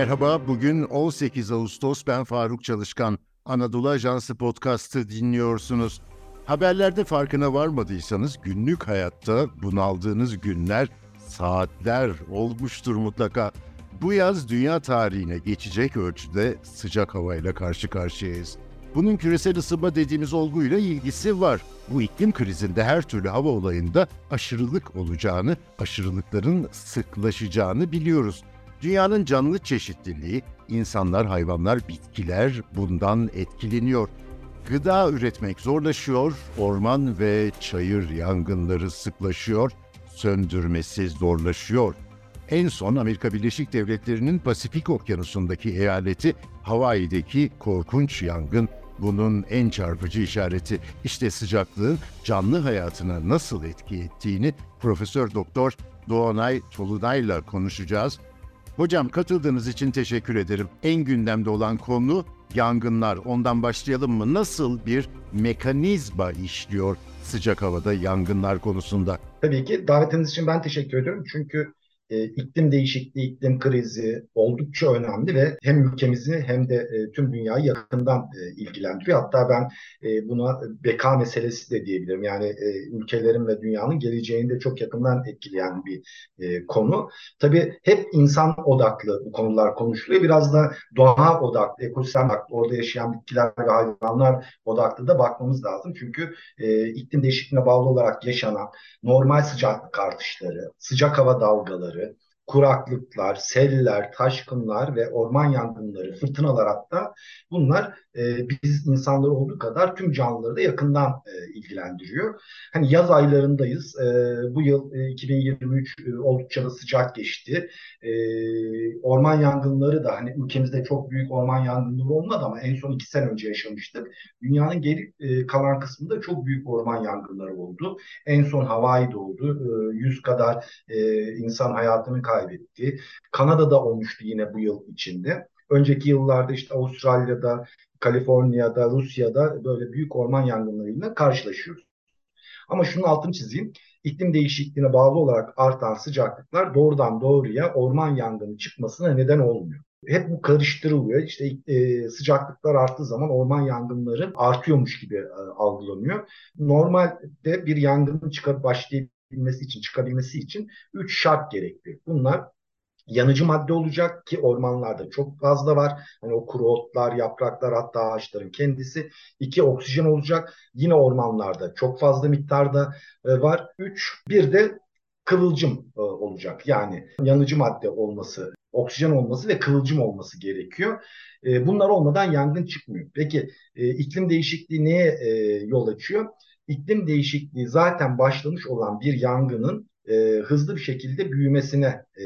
Merhaba, bugün 18 Ağustos ben Faruk Çalışkan. Anadolu Ajansı podcast'ı dinliyorsunuz. Haberlerde farkına varmadıysanız günlük hayatta bunaldığınız günler, saatler olmuştur mutlaka. Bu yaz dünya tarihine geçecek ölçüde sıcak havayla karşı karşıyayız. Bunun küresel ısınma dediğimiz olguyla ilgisi var. Bu iklim krizinde her türlü hava olayında aşırılık olacağını, aşırılıkların sıklaşacağını biliyoruz. Dünyanın canlı çeşitliliği, insanlar, hayvanlar, bitkiler bundan etkileniyor. Gıda üretmek zorlaşıyor, orman ve çayır yangınları sıklaşıyor, söndürmesi zorlaşıyor. En son Amerika Birleşik Devletleri'nin Pasifik Okyanusu'ndaki eyaleti Hawaii'deki korkunç yangın bunun en çarpıcı işareti. İşte sıcaklığın canlı hayatına nasıl etki ettiğini Profesör Doktor Doğanay Tolunay'la konuşacağız. Hocam katıldığınız için teşekkür ederim. En gündemde olan konu yangınlar. Ondan başlayalım mı? Nasıl bir mekanizma işliyor sıcak havada yangınlar konusunda? Tabii ki davetiniz için ben teşekkür ediyorum. Çünkü e, iklim değişikliği, iklim krizi oldukça önemli ve hem ülkemizi hem de e, tüm dünyayı yakından e, ilgilendiriyor. Hatta ben e, buna beka meselesi de diyebilirim. Yani e, ülkelerin ve dünyanın geleceğini de çok yakından etkileyen bir e, konu. Tabii hep insan odaklı bu konular konuşuluyor. Biraz da doğa odaklı, ekosistem odaklı, orada yaşayan bitkiler ve hayvanlar odaklı da bakmamız lazım. Çünkü e, iklim değişikliğine bağlı olarak yaşanan normal sıcaklık artışları, sıcak hava dalgaları, kuraklıklar, seller, taşkınlar ve orman yangınları, fırtınalar hatta bunlar e, biz insanları olduğu kadar tüm canlıları da yakından e, ilgilendiriyor. Hani yaz aylarındayız. E, bu yıl e, 2023 e, oldukça da sıcak geçti. E, orman yangınları da hani ülkemizde çok büyük orman yangınları olmadı ama en son iki sene önce yaşamıştık. Dünyanın geri e, kalan kısmında çok büyük orman yangınları oldu. En son Hawaii'de oldu. E, 100 kadar e, insan hayatını kaybetti. Kanada'da olmuştu yine bu yıl içinde. Önceki yıllarda işte Avustralya'da, Kaliforniya'da, Rusya'da böyle büyük orman yangınlarıyla karşılaşıyoruz. Ama şunun altını çizeyim. İklim değişikliğine bağlı olarak artan sıcaklıklar doğrudan doğruya orman yangını çıkmasına neden olmuyor. Hep bu karıştırılıyor. İşte e, sıcaklıklar arttığı zaman orman yangınları artıyormuş gibi e, algılanıyor. Normalde bir yangının çıkıp başlayabilmesi için, çıkabilmesi için üç şart gerekli. Bunlar yanıcı madde olacak ki ormanlarda çok fazla var. Hani o kuru otlar, yapraklar hatta ağaçların kendisi. İki oksijen olacak. Yine ormanlarda çok fazla miktarda e, var. Üç bir de kıvılcım e, olacak. Yani yanıcı madde olması, oksijen olması ve kıvılcım olması gerekiyor. E, bunlar olmadan yangın çıkmıyor. Peki iklim değişikliği neye yol açıyor? İklim değişikliği zaten başlamış olan bir yangının e, hızlı bir şekilde büyümesine, e,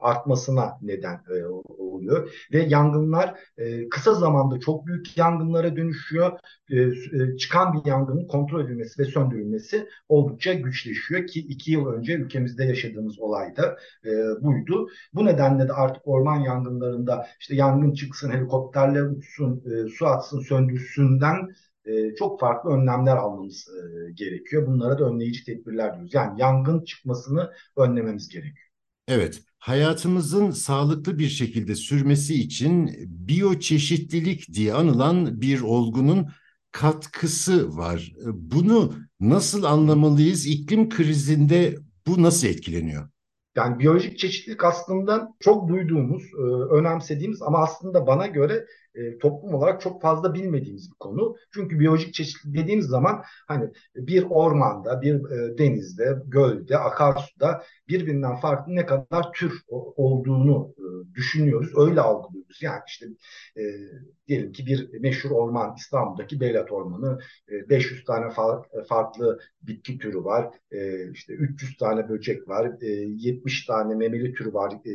artmasına neden e, oluyor. Ve yangınlar e, kısa zamanda çok büyük yangınlara dönüşüyor. E, e, çıkan bir yangının kontrol edilmesi ve söndürülmesi oldukça güçleşiyor ki iki yıl önce ülkemizde yaşadığımız olay da e, buydu. Bu nedenle de artık orman yangınlarında işte yangın çıksın, helikopterler uçsun, e, su atsın, söndürsünden e, çok farklı önlemler almamız e, gerekiyor. Bunlara da önleyici tedbirler diyoruz. Yani yangın çıkmasını önlememiz gerekiyor. Evet, hayatımızın sağlıklı bir şekilde sürmesi için biyoçeşitlilik diye anılan bir olgunun katkısı var. Bunu nasıl anlamalıyız? İklim krizinde bu nasıl etkileniyor? Yani biyolojik çeşitlilik aslında çok duyduğumuz, e, önemsediğimiz ama aslında bana göre e, toplum olarak çok fazla bilmediğimiz bir konu. Çünkü biyolojik çeşitlilik dediğimiz zaman hani bir ormanda, bir e, denizde, gölde, akarsuda birbirinden farklı ne kadar tür olduğunu e, düşünüyoruz. Öyle algılıyoruz. Yani işte e, diyelim ki bir meşhur orman İstanbul'daki Beylat Ormanı e, 500 tane fa- farklı bitki türü var. E, işte 300 tane böcek var. E, 70 tane memeli türü var e,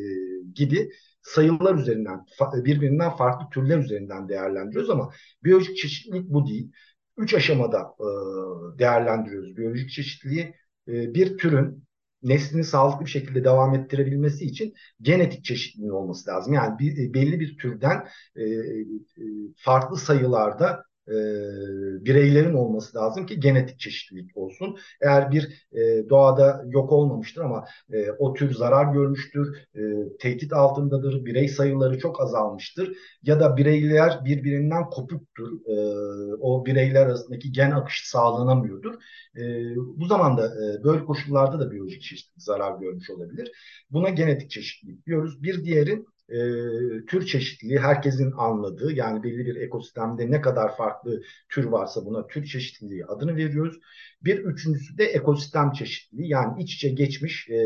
gibi sayılar üzerinden birbirinden farklı türler üzerinden değerlendiriyoruz ama biyolojik çeşitlilik bu değil. Üç aşamada e, değerlendiriyoruz biyolojik çeşitliliği. E, bir türün neslini sağlıklı bir şekilde devam ettirebilmesi için genetik çeşitliliğin olması lazım. Yani bir, belli bir türden e, e, farklı sayılarda e, bireylerin olması lazım ki genetik çeşitlilik olsun. Eğer bir e, doğada yok olmamıştır ama e, o tür zarar görmüştür, e, tehdit altındadır, birey sayıları çok azalmıştır ya da bireyler birbirinden kopuktur, e, o bireyler arasındaki gen akışı sağlanamıyordur. E, bu zaman da e, böyle koşullarda da biyolojik çeşitlilik zarar görmüş olabilir. Buna genetik çeşitlilik diyoruz. Bir diğeri e, tür çeşitliliği herkesin anladığı yani belli bir ekosistemde ne kadar farklı tür varsa buna tür çeşitliliği adını veriyoruz. Bir üçüncüsü de ekosistem çeşitliliği yani iç içe geçmiş e,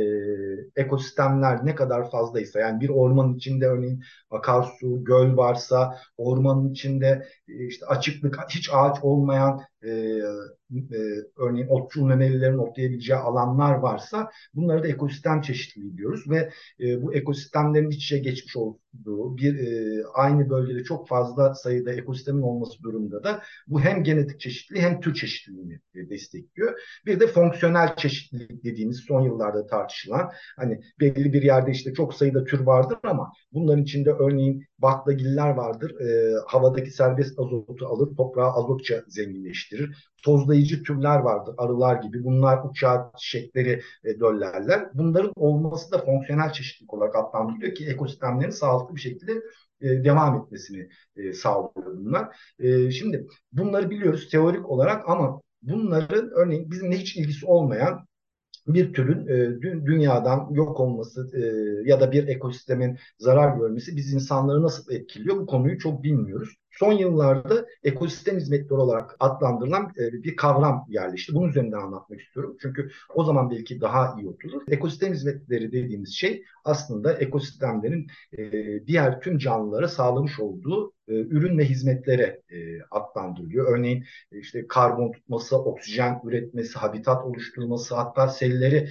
ekosistemler ne kadar fazlaysa yani bir ormanın içinde örneğin akarsu, göl varsa ormanın içinde e, işte açıklık hiç ağaç olmayan e, e, örneğin otçul memelilerin otlayabileceği alanlar varsa bunları da ekosistem çeşitliliği diyoruz ve e, bu ekosistemlerin iç içe geçmiş olduğu bir e, aynı bölgede çok fazla sayıda ekosistemin olması durumunda da bu hem genetik çeşitliliği hem tür çeşitliliğini e, destekliyor. Bir de fonksiyonel çeşitlilik dediğimiz son yıllarda tartışılan hani belli bir yerde işte çok sayıda tür vardır ama bunların içinde örneğin baklagiller vardır. E, havadaki serbest azotu alır, toprağı azotça zenginleştirir. Tozlayıcı türler vardır, arılar gibi. Bunlar uçağı çiçekleri e, döllerler. Bunların olması da fonksiyonel çeşitlilik olarak adlandırılıyor ki ekosistemlerin sağlıklı bir şekilde e, devam etmesini e, sağlıyor bunlar. E, şimdi bunları biliyoruz teorik olarak ama bunların örneğin bizimle hiç ilgisi olmayan bir türün e, dünyadan yok olması e, ya da bir ekosistemin zarar görmesi biz insanları nasıl etkiliyor bu konuyu çok bilmiyoruz. Son yıllarda ekosistem hizmetleri olarak adlandırılan e, bir kavram yerleşti. Bunun üzerinden anlatmak istiyorum. Çünkü o zaman belki daha iyi oturur. Ekosistem hizmetleri dediğimiz şey aslında ekosistemlerin e, diğer tüm canlılara sağlamış olduğu e, ürün ve hizmetlere adlandırılıyor. Örneğin işte karbon tutması, oksijen üretmesi, habitat oluşturması, hatta selleri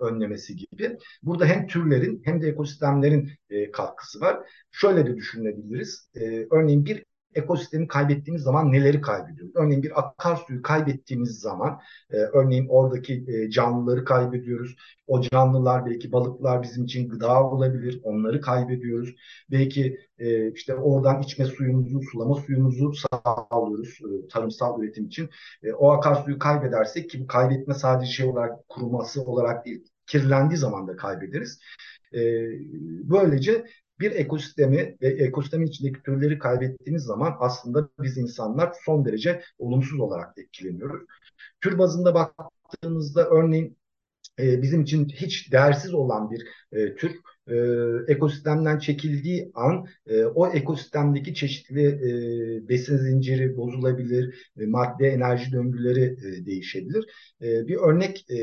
önlemesi gibi. Burada hem türlerin hem de ekosistemlerin katkısı var. Şöyle de düşünebiliriz. Örneğin bir ekosistemi kaybettiğimiz zaman neleri kaybediyoruz? Örneğin bir akarsuyu kaybettiğimiz zaman e, örneğin oradaki e, canlıları kaybediyoruz. O canlılar belki balıklar bizim için gıda olabilir. Onları kaybediyoruz. Belki e, işte oradan içme suyumuzu, sulama suyumuzu sağlıyoruz e, tarımsal üretim için. E, o akarsuyu kaybedersek ki bu kaybetme sadece şey olarak kuruması olarak değil, kirlendiği zaman da kaybederiz. E, böylece bir ekosistemi ve ekosistemin içindeki türleri kaybettiğiniz zaman aslında biz insanlar son derece olumsuz olarak etkileniyoruz. Tür bazında baktığınızda örneğin e, bizim için hiç değersiz olan bir e, tür e, ekosistemden çekildiği an e, o ekosistemdeki çeşitli e, besin zinciri bozulabilir, e, madde enerji döngüleri e, değişebilir. E, bir örnek e,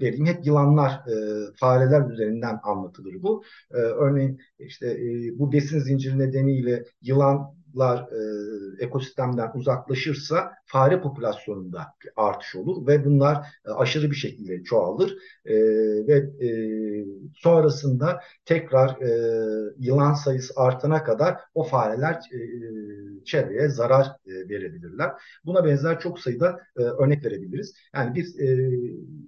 vereyim. Hep yılanlar, e, fareler üzerinden anlatılır bu. E, örneğin işte e, bu besin zinciri nedeniyle yılan lar e, ekosistemden uzaklaşırsa fare popülasyonunda artış olur ve bunlar e, aşırı bir şekilde çoğalır e, ve e, sonrasında tekrar e, yılan sayısı artana kadar o fareler e, çevreye zarar e, verebilirler. Buna benzer çok sayıda e, örnek verebiliriz. Yani bir e,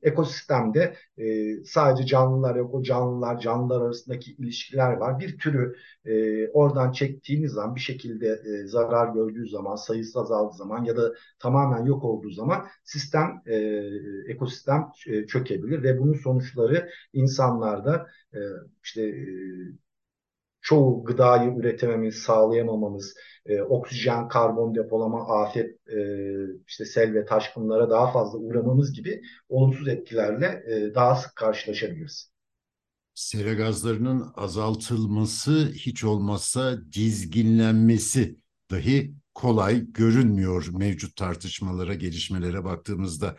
ekosistemde e, sadece canlılar yok, o canlılar canlılar arasındaki ilişkiler var. Bir türü e, oradan çektiğiniz zaman bir şekilde e, zarar gördüğü zaman, sayısı azaldığı zaman ya da tamamen yok olduğu zaman sistem, e, ekosistem e, çökebilir ve bunun sonuçları insanlarda e, işte e, çoğu gıdayı üretememiz, sağlayamamamız, e, oksijen, karbon depolama, afet, e, işte sel ve taşkınlara daha fazla uğramamız gibi olumsuz etkilerle e, daha sık karşılaşabiliriz sera gazlarının azaltılması hiç olmazsa dizginlenmesi dahi kolay görünmüyor mevcut tartışmalara, gelişmelere baktığımızda.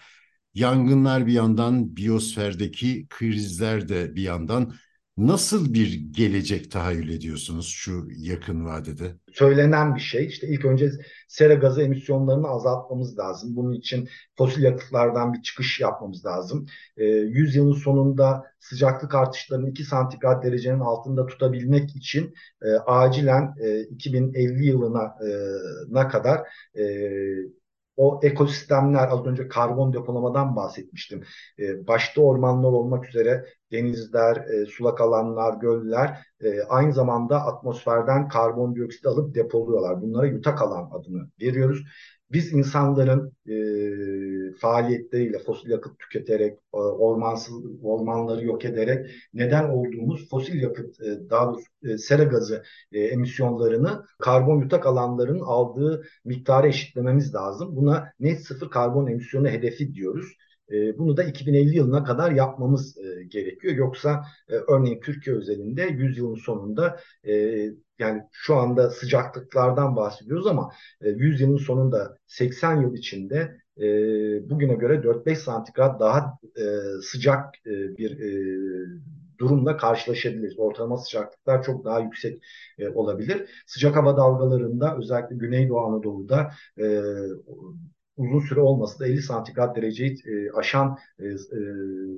Yangınlar bir yandan, biyosferdeki krizler de bir yandan Nasıl bir gelecek tahayyül ediyorsunuz şu yakın vadede? Söylenen bir şey. İşte ilk önce sera gazı emisyonlarını azaltmamız lazım. Bunun için fosil yakıtlardan bir çıkış yapmamız lazım. E, ee, 100 yılın sonunda sıcaklık artışlarını 2 santigrat derecenin altında tutabilmek için e, acilen e, 2050 yılına e, kadar e, o ekosistemler az önce karbon depolamadan bahsetmiştim. E, başta ormanlar olmak üzere denizler, e, sulak alanlar, göller e, aynı zamanda atmosferden karbondioksit alıp depoluyorlar. Bunlara yutak alan adını veriyoruz. Biz insanların e, faaliyetleriyle fosil yakıt tüketerek, e, ormansız ormanları yok ederek neden olduğumuz fosil yakıt, e, daha doğrusu e, sera gazı e, emisyonlarını karbon yutak alanlarının aldığı miktarı eşitlememiz lazım. Buna net sıfır karbon emisyonu hedefi diyoruz. E, bunu da 2050 yılına kadar yapmamız e, gerekiyor. Yoksa e, örneğin Türkiye özelinde 100 yılın sonunda yani şu anda sıcaklıklardan bahsediyoruz ama e, 100 yılın sonunda 80 yıl içinde bugüne göre 4-5 santigrat daha sıcak bir durumla karşılaşabiliriz. Ortalama sıcaklıklar çok daha yüksek olabilir. Sıcak hava dalgalarında özellikle Güneydoğu Anadolu'da e, uzun süre olması da 50 santigrat dereceyi e, aşan e, e,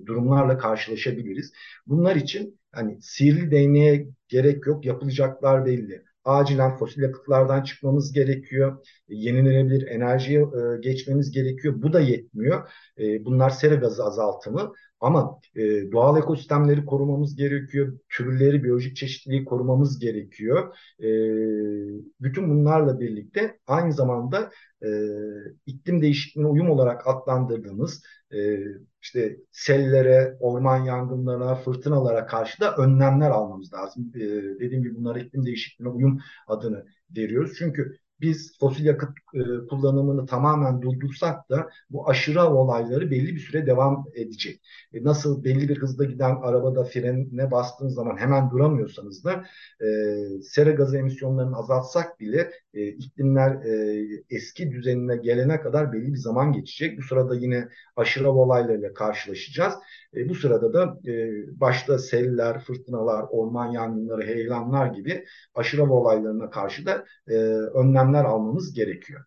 durumlarla karşılaşabiliriz. Bunlar için hani sihirli değneğe gerek yok, yapılacaklar belli. Acilen fosil yakıtlardan çıkmamız gerekiyor. Yenilenebilir enerjiye e, geçmemiz gerekiyor. Bu da yetmiyor. E, bunlar sera gazı azaltımı. Ama e, doğal ekosistemleri korumamız gerekiyor. Türleri, biyolojik çeşitliliği korumamız gerekiyor. E, bütün bunlarla birlikte aynı zamanda e, iklim değişikliğine uyum olarak adlandırdığımız e, işte sellere, orman yangınlarına, fırtınalara karşı da önlemler almamız lazım. E, dediğim gibi bunlara iklim değişikliğine uyum adını veriyoruz. Çünkü biz fosil yakıt e, kullanımını tamamen durdursak da bu aşırı olayları belli bir süre devam edecek. E, nasıl belli bir hızda giden arabada frenine bastığınız zaman hemen duramıyorsanız da e, sera gazı emisyonlarını azaltsak bile e, iklimler e, eski düzenine gelene kadar belli bir zaman geçecek. Bu sırada yine aşırı olaylarıyla karşılaşacağız. E, bu sırada da e, başta seller, fırtınalar, orman yangınları, heyelanlar gibi aşırı olaylarına karşı da e, önlemler almamız gerekiyor.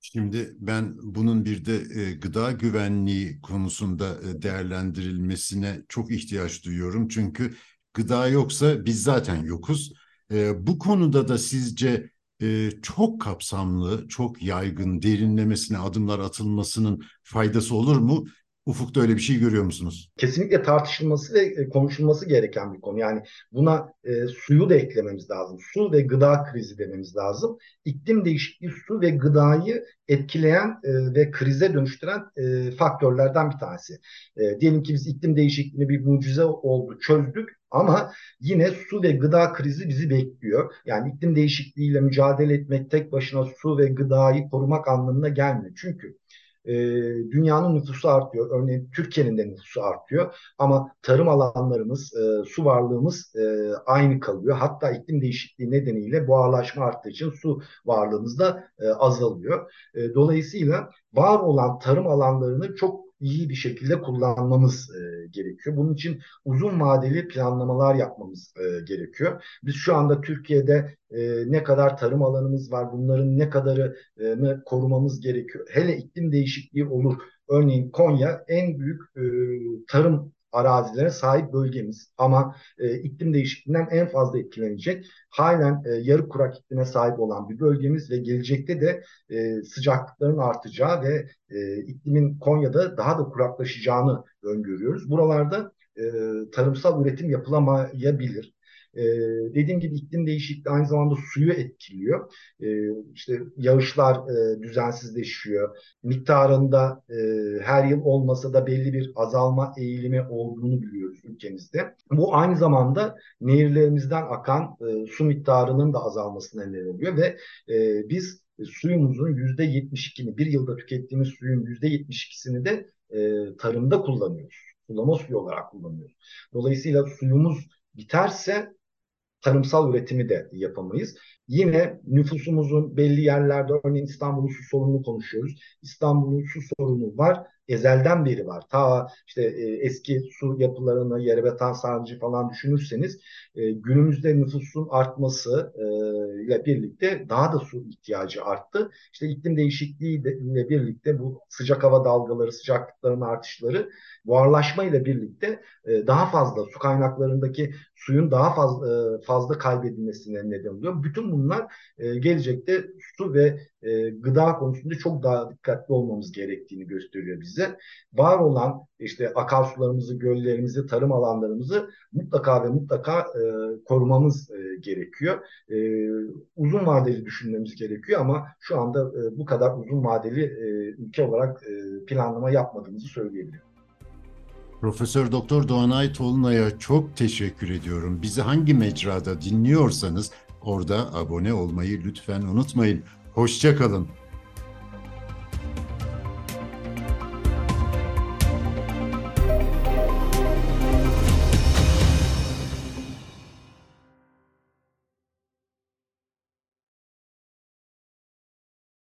Şimdi ben bunun bir de e, gıda güvenliği konusunda e, değerlendirilmesine çok ihtiyaç duyuyorum. Çünkü gıda yoksa biz zaten yokuz. E, bu konuda da sizce e, çok kapsamlı, çok yaygın derinlemesine adımlar atılmasının faydası olur mu? Ufukta öyle bir şey görüyor musunuz? Kesinlikle tartışılması ve e, konuşulması gereken bir konu. Yani buna e, suyu da eklememiz lazım. Su ve gıda krizi dememiz lazım. İklim değişikliği su ve gıdayı etkileyen e, ve krize dönüştüren e, faktörlerden bir tanesi. E, diyelim ki biz iklim değişikliğini bir mucize oldu, çözdük ama yine su ve gıda krizi bizi bekliyor. Yani iklim değişikliğiyle mücadele etmek tek başına su ve gıdayı korumak anlamına gelmiyor. Çünkü e, dünyanın nüfusu artıyor. Örneğin Türkiye'nin de nüfusu artıyor. Ama tarım alanlarımız, e, su varlığımız e, aynı kalıyor. Hatta iklim değişikliği nedeniyle buharlaşma arttığı için su varlığımız da e, azalıyor. E, dolayısıyla var olan tarım alanlarını çok iyi bir şekilde kullanmamız e, gerekiyor. Bunun için uzun vadeli planlamalar yapmamız e, gerekiyor. Biz şu anda Türkiye'de e, ne kadar tarım alanımız var, bunların ne kadarını korumamız gerekiyor. Hele iklim değişikliği olur. Örneğin Konya en büyük e, tarım arazilere sahip bölgemiz. Ama e, iklim değişikliğinden en fazla etkilenecek. Halen e, yarı kurak iklime sahip olan bir bölgemiz ve gelecekte de e, sıcaklıkların artacağı ve e, iklimin Konya'da daha da kuraklaşacağını öngörüyoruz. Buralarda e, tarımsal üretim yapılamayabilir. E, dediğim gibi iklim değişikliği aynı zamanda suyu etkiliyor. E, işte yağışlar e, düzensizleşiyor. Miktarında e, her yıl olmasa da belli bir azalma eğilimi olduğunu biliyoruz ülkemizde. Bu aynı zamanda nehirlerimizden akan e, su miktarının da azalmasına neden oluyor ve e, biz suyumuzun yüzde 72'ni bir yılda tükettiğimiz suyun yüzde 72'sini de e, tarımda kullanıyoruz. Sulama suyu olarak kullanıyoruz. Dolayısıyla suyumuz biterse tarımsal üretimi de yapamayız. Yine nüfusumuzun belli yerlerde örneğin İstanbul'un su sorununu konuşuyoruz. İstanbul'un su sorunu var. Ezelden beri var. Ta işte e, eski su yapılarını, Yerebatan Sarnıcı falan düşünürseniz e, günümüzde nüfusun artması e, ile birlikte daha da su ihtiyacı arttı. İşte iklim değişikliği ile birlikte bu sıcak hava dalgaları, sıcaklıkların artışları buharlaşma ile birlikte e, daha fazla su kaynaklarındaki suyun daha fazla e, fazla kaybedilmesine neden oluyor. Bütün bunlar e, gelecekte su ve e, gıda konusunda çok daha dikkatli olmamız gerektiğini gösteriyor bize. Var olan işte akarsularımızı, göllerimizi, tarım alanlarımızı mutlaka ve mutlaka e, korumamız e, gerekiyor. E, uzun vadeli düşünmemiz gerekiyor ama şu anda e, bu kadar uzun vadeli e, ülke olarak e, planlama yapmadığımızı söyleyebilirim. Profesör Doktor Doğanay Tolunay'a çok teşekkür ediyorum. Bizi hangi mecrada dinliyorsanız orada abone olmayı lütfen unutmayın. Hoşça kalın.